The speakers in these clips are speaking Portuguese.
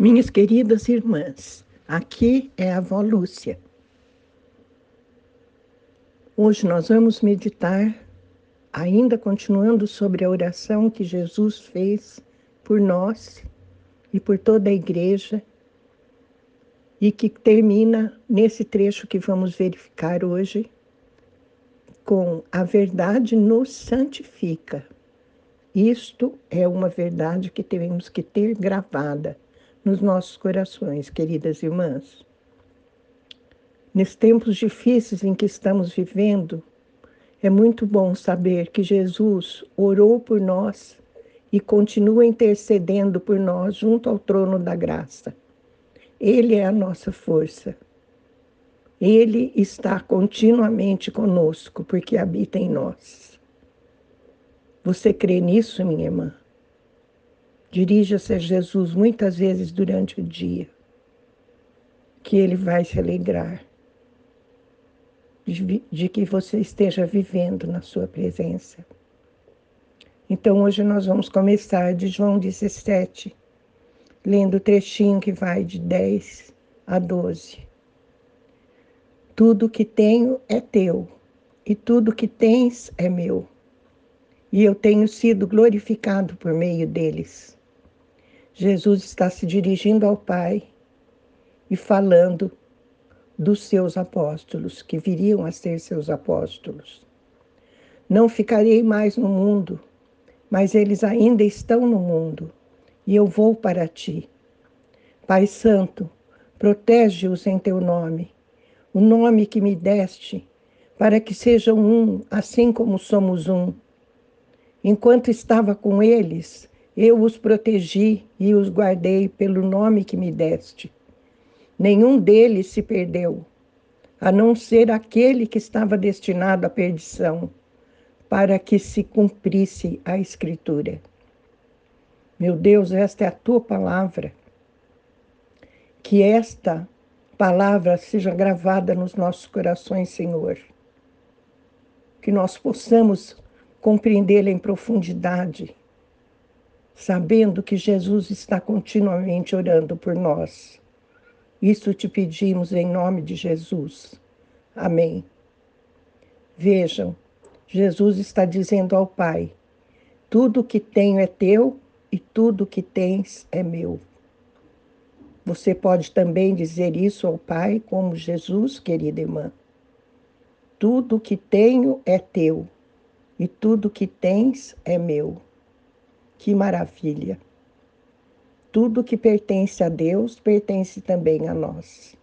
Minhas queridas irmãs, aqui é a avó Lúcia. Hoje nós vamos meditar, ainda continuando sobre a oração que Jesus fez por nós e por toda a igreja, e que termina nesse trecho que vamos verificar hoje, com a verdade nos santifica. Isto é uma verdade que temos que ter gravada nos nossos corações, queridas irmãs. Nesses tempos difíceis em que estamos vivendo, é muito bom saber que Jesus orou por nós e continua intercedendo por nós junto ao trono da graça. Ele é a nossa força. Ele está continuamente conosco porque habita em nós. Você crê nisso, minha irmã? Dirija-se a Jesus muitas vezes durante o dia, que ele vai se alegrar de, de que você esteja vivendo na sua presença. Então hoje nós vamos começar de João 17, lendo o trechinho que vai de 10 a 12. Tudo que tenho é teu, e tudo que tens é meu, e eu tenho sido glorificado por meio deles. Jesus está se dirigindo ao Pai e falando dos seus apóstolos, que viriam a ser seus apóstolos. Não ficarei mais no mundo, mas eles ainda estão no mundo, e eu vou para ti. Pai Santo, protege-os em teu nome, o nome que me deste, para que sejam um, assim como somos um. Enquanto estava com eles, eu os protegi e os guardei pelo nome que me deste. Nenhum deles se perdeu, a não ser aquele que estava destinado à perdição, para que se cumprisse a Escritura. Meu Deus, esta é a tua palavra. Que esta palavra seja gravada nos nossos corações, Senhor. Que nós possamos compreendê-la em profundidade sabendo que Jesus está continuamente orando por nós. Isso te pedimos em nome de Jesus. Amém. Vejam, Jesus está dizendo ao Pai: tudo que tenho é teu e tudo que tens é meu. Você pode também dizer isso ao Pai, como Jesus, querida irmã. Tudo que tenho é teu e tudo que tens é meu. Que maravilha! Tudo que pertence a Deus pertence também a nós.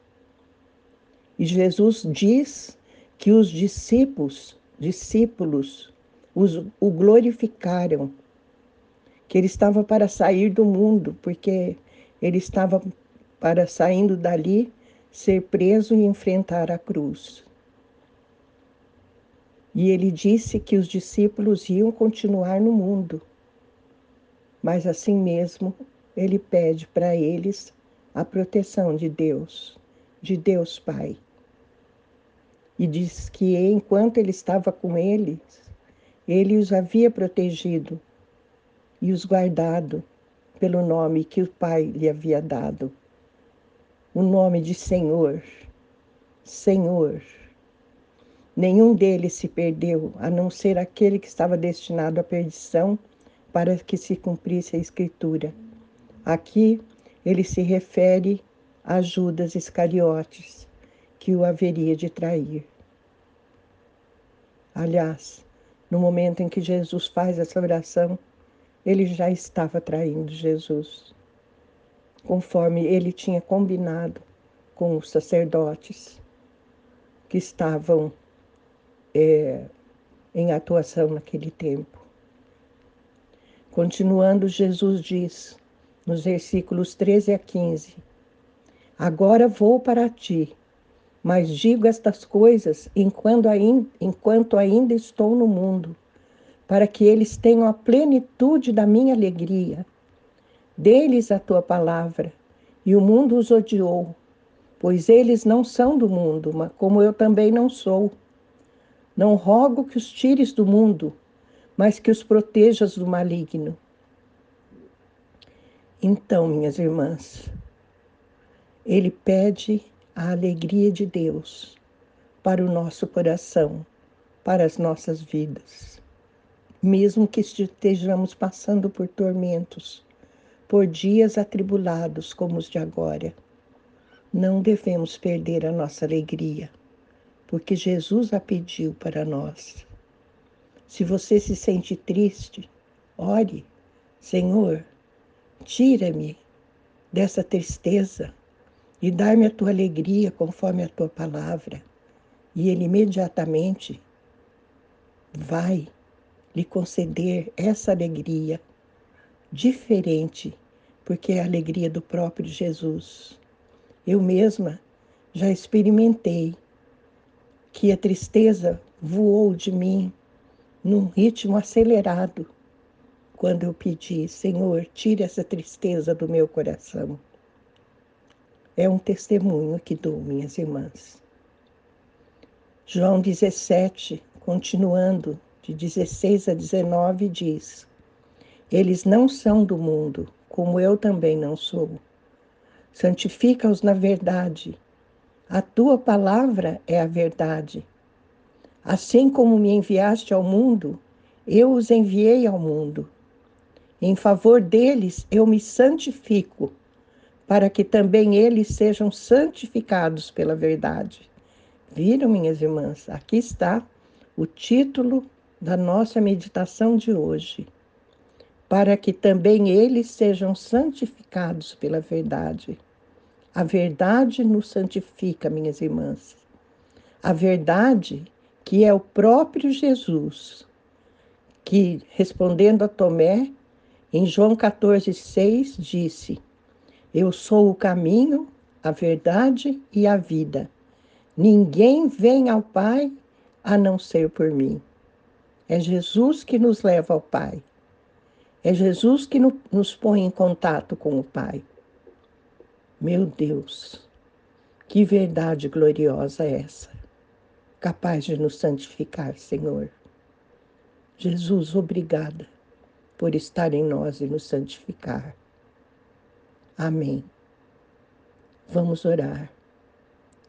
E Jesus diz que os discípulos, discípulos os, o glorificaram, que ele estava para sair do mundo, porque ele estava para saindo dali ser preso e enfrentar a cruz. E ele disse que os discípulos iam continuar no mundo mas assim mesmo ele pede para eles a proteção de Deus, de Deus Pai. E diz que enquanto ele estava com eles, ele os havia protegido e os guardado pelo nome que o Pai lhe havia dado. O nome de Senhor, Senhor. Nenhum deles se perdeu, a não ser aquele que estava destinado à perdição para que se cumprisse a Escritura. Aqui ele se refere a Judas Iscariotes, que o haveria de trair. Aliás, no momento em que Jesus faz essa oração, ele já estava traindo Jesus, conforme ele tinha combinado com os sacerdotes que estavam é, em atuação naquele tempo. Continuando, Jesus diz, nos versículos 13 a 15: Agora vou para ti, mas digo estas coisas enquanto ainda, enquanto ainda estou no mundo, para que eles tenham a plenitude da minha alegria. Dê-lhes a tua palavra, e o mundo os odiou, pois eles não são do mundo, mas como eu também não sou. Não rogo que os tires do mundo, mas que os protejas do maligno. Então, minhas irmãs, ele pede a alegria de Deus para o nosso coração, para as nossas vidas. Mesmo que estejamos passando por tormentos, por dias atribulados como os de agora, não devemos perder a nossa alegria, porque Jesus a pediu para nós. Se você se sente triste, ore, Senhor, tira-me dessa tristeza e dá-me a tua alegria conforme a tua palavra. E Ele imediatamente vai lhe conceder essa alegria diferente, porque é a alegria do próprio Jesus. Eu mesma já experimentei que a tristeza voou de mim num ritmo acelerado quando eu pedi, Senhor, tire essa tristeza do meu coração. É um testemunho que dou, minhas irmãs. João 17, continuando, de 16 a 19, diz: Eles não são do mundo, como eu também não sou. Santifica-os na verdade. A tua palavra é a verdade. Assim como me enviaste ao mundo, eu os enviei ao mundo. Em favor deles eu me santifico, para que também eles sejam santificados pela verdade. Viram, minhas irmãs? Aqui está o título da nossa meditação de hoje. Para que também eles sejam santificados pela verdade. A verdade nos santifica, minhas irmãs. A verdade que é o próprio Jesus, que, respondendo a Tomé, em João 14,6, disse: Eu sou o caminho, a verdade e a vida. Ninguém vem ao Pai a não ser por mim. É Jesus que nos leva ao Pai. É Jesus que nos põe em contato com o Pai. Meu Deus, que verdade gloriosa é essa, capaz de nos santificar, Senhor. Jesus, obrigada por estar em nós e nos santificar. Amém. Vamos orar.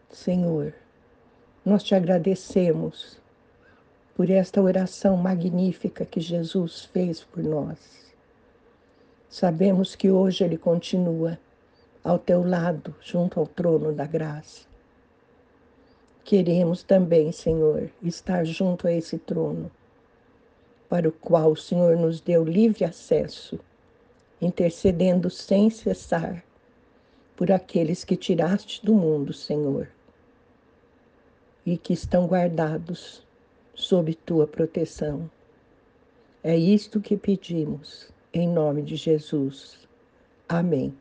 Senhor, nós te agradecemos por esta oração magnífica que Jesus fez por nós. Sabemos que hoje Ele continua ao teu lado, junto ao trono da graça. Queremos também, Senhor, estar junto a esse trono, para o qual o Senhor nos deu livre acesso, intercedendo sem cessar por aqueles que tiraste do mundo, Senhor e que estão guardados sob tua proteção. É isto que pedimos, em nome de Jesus. Amém.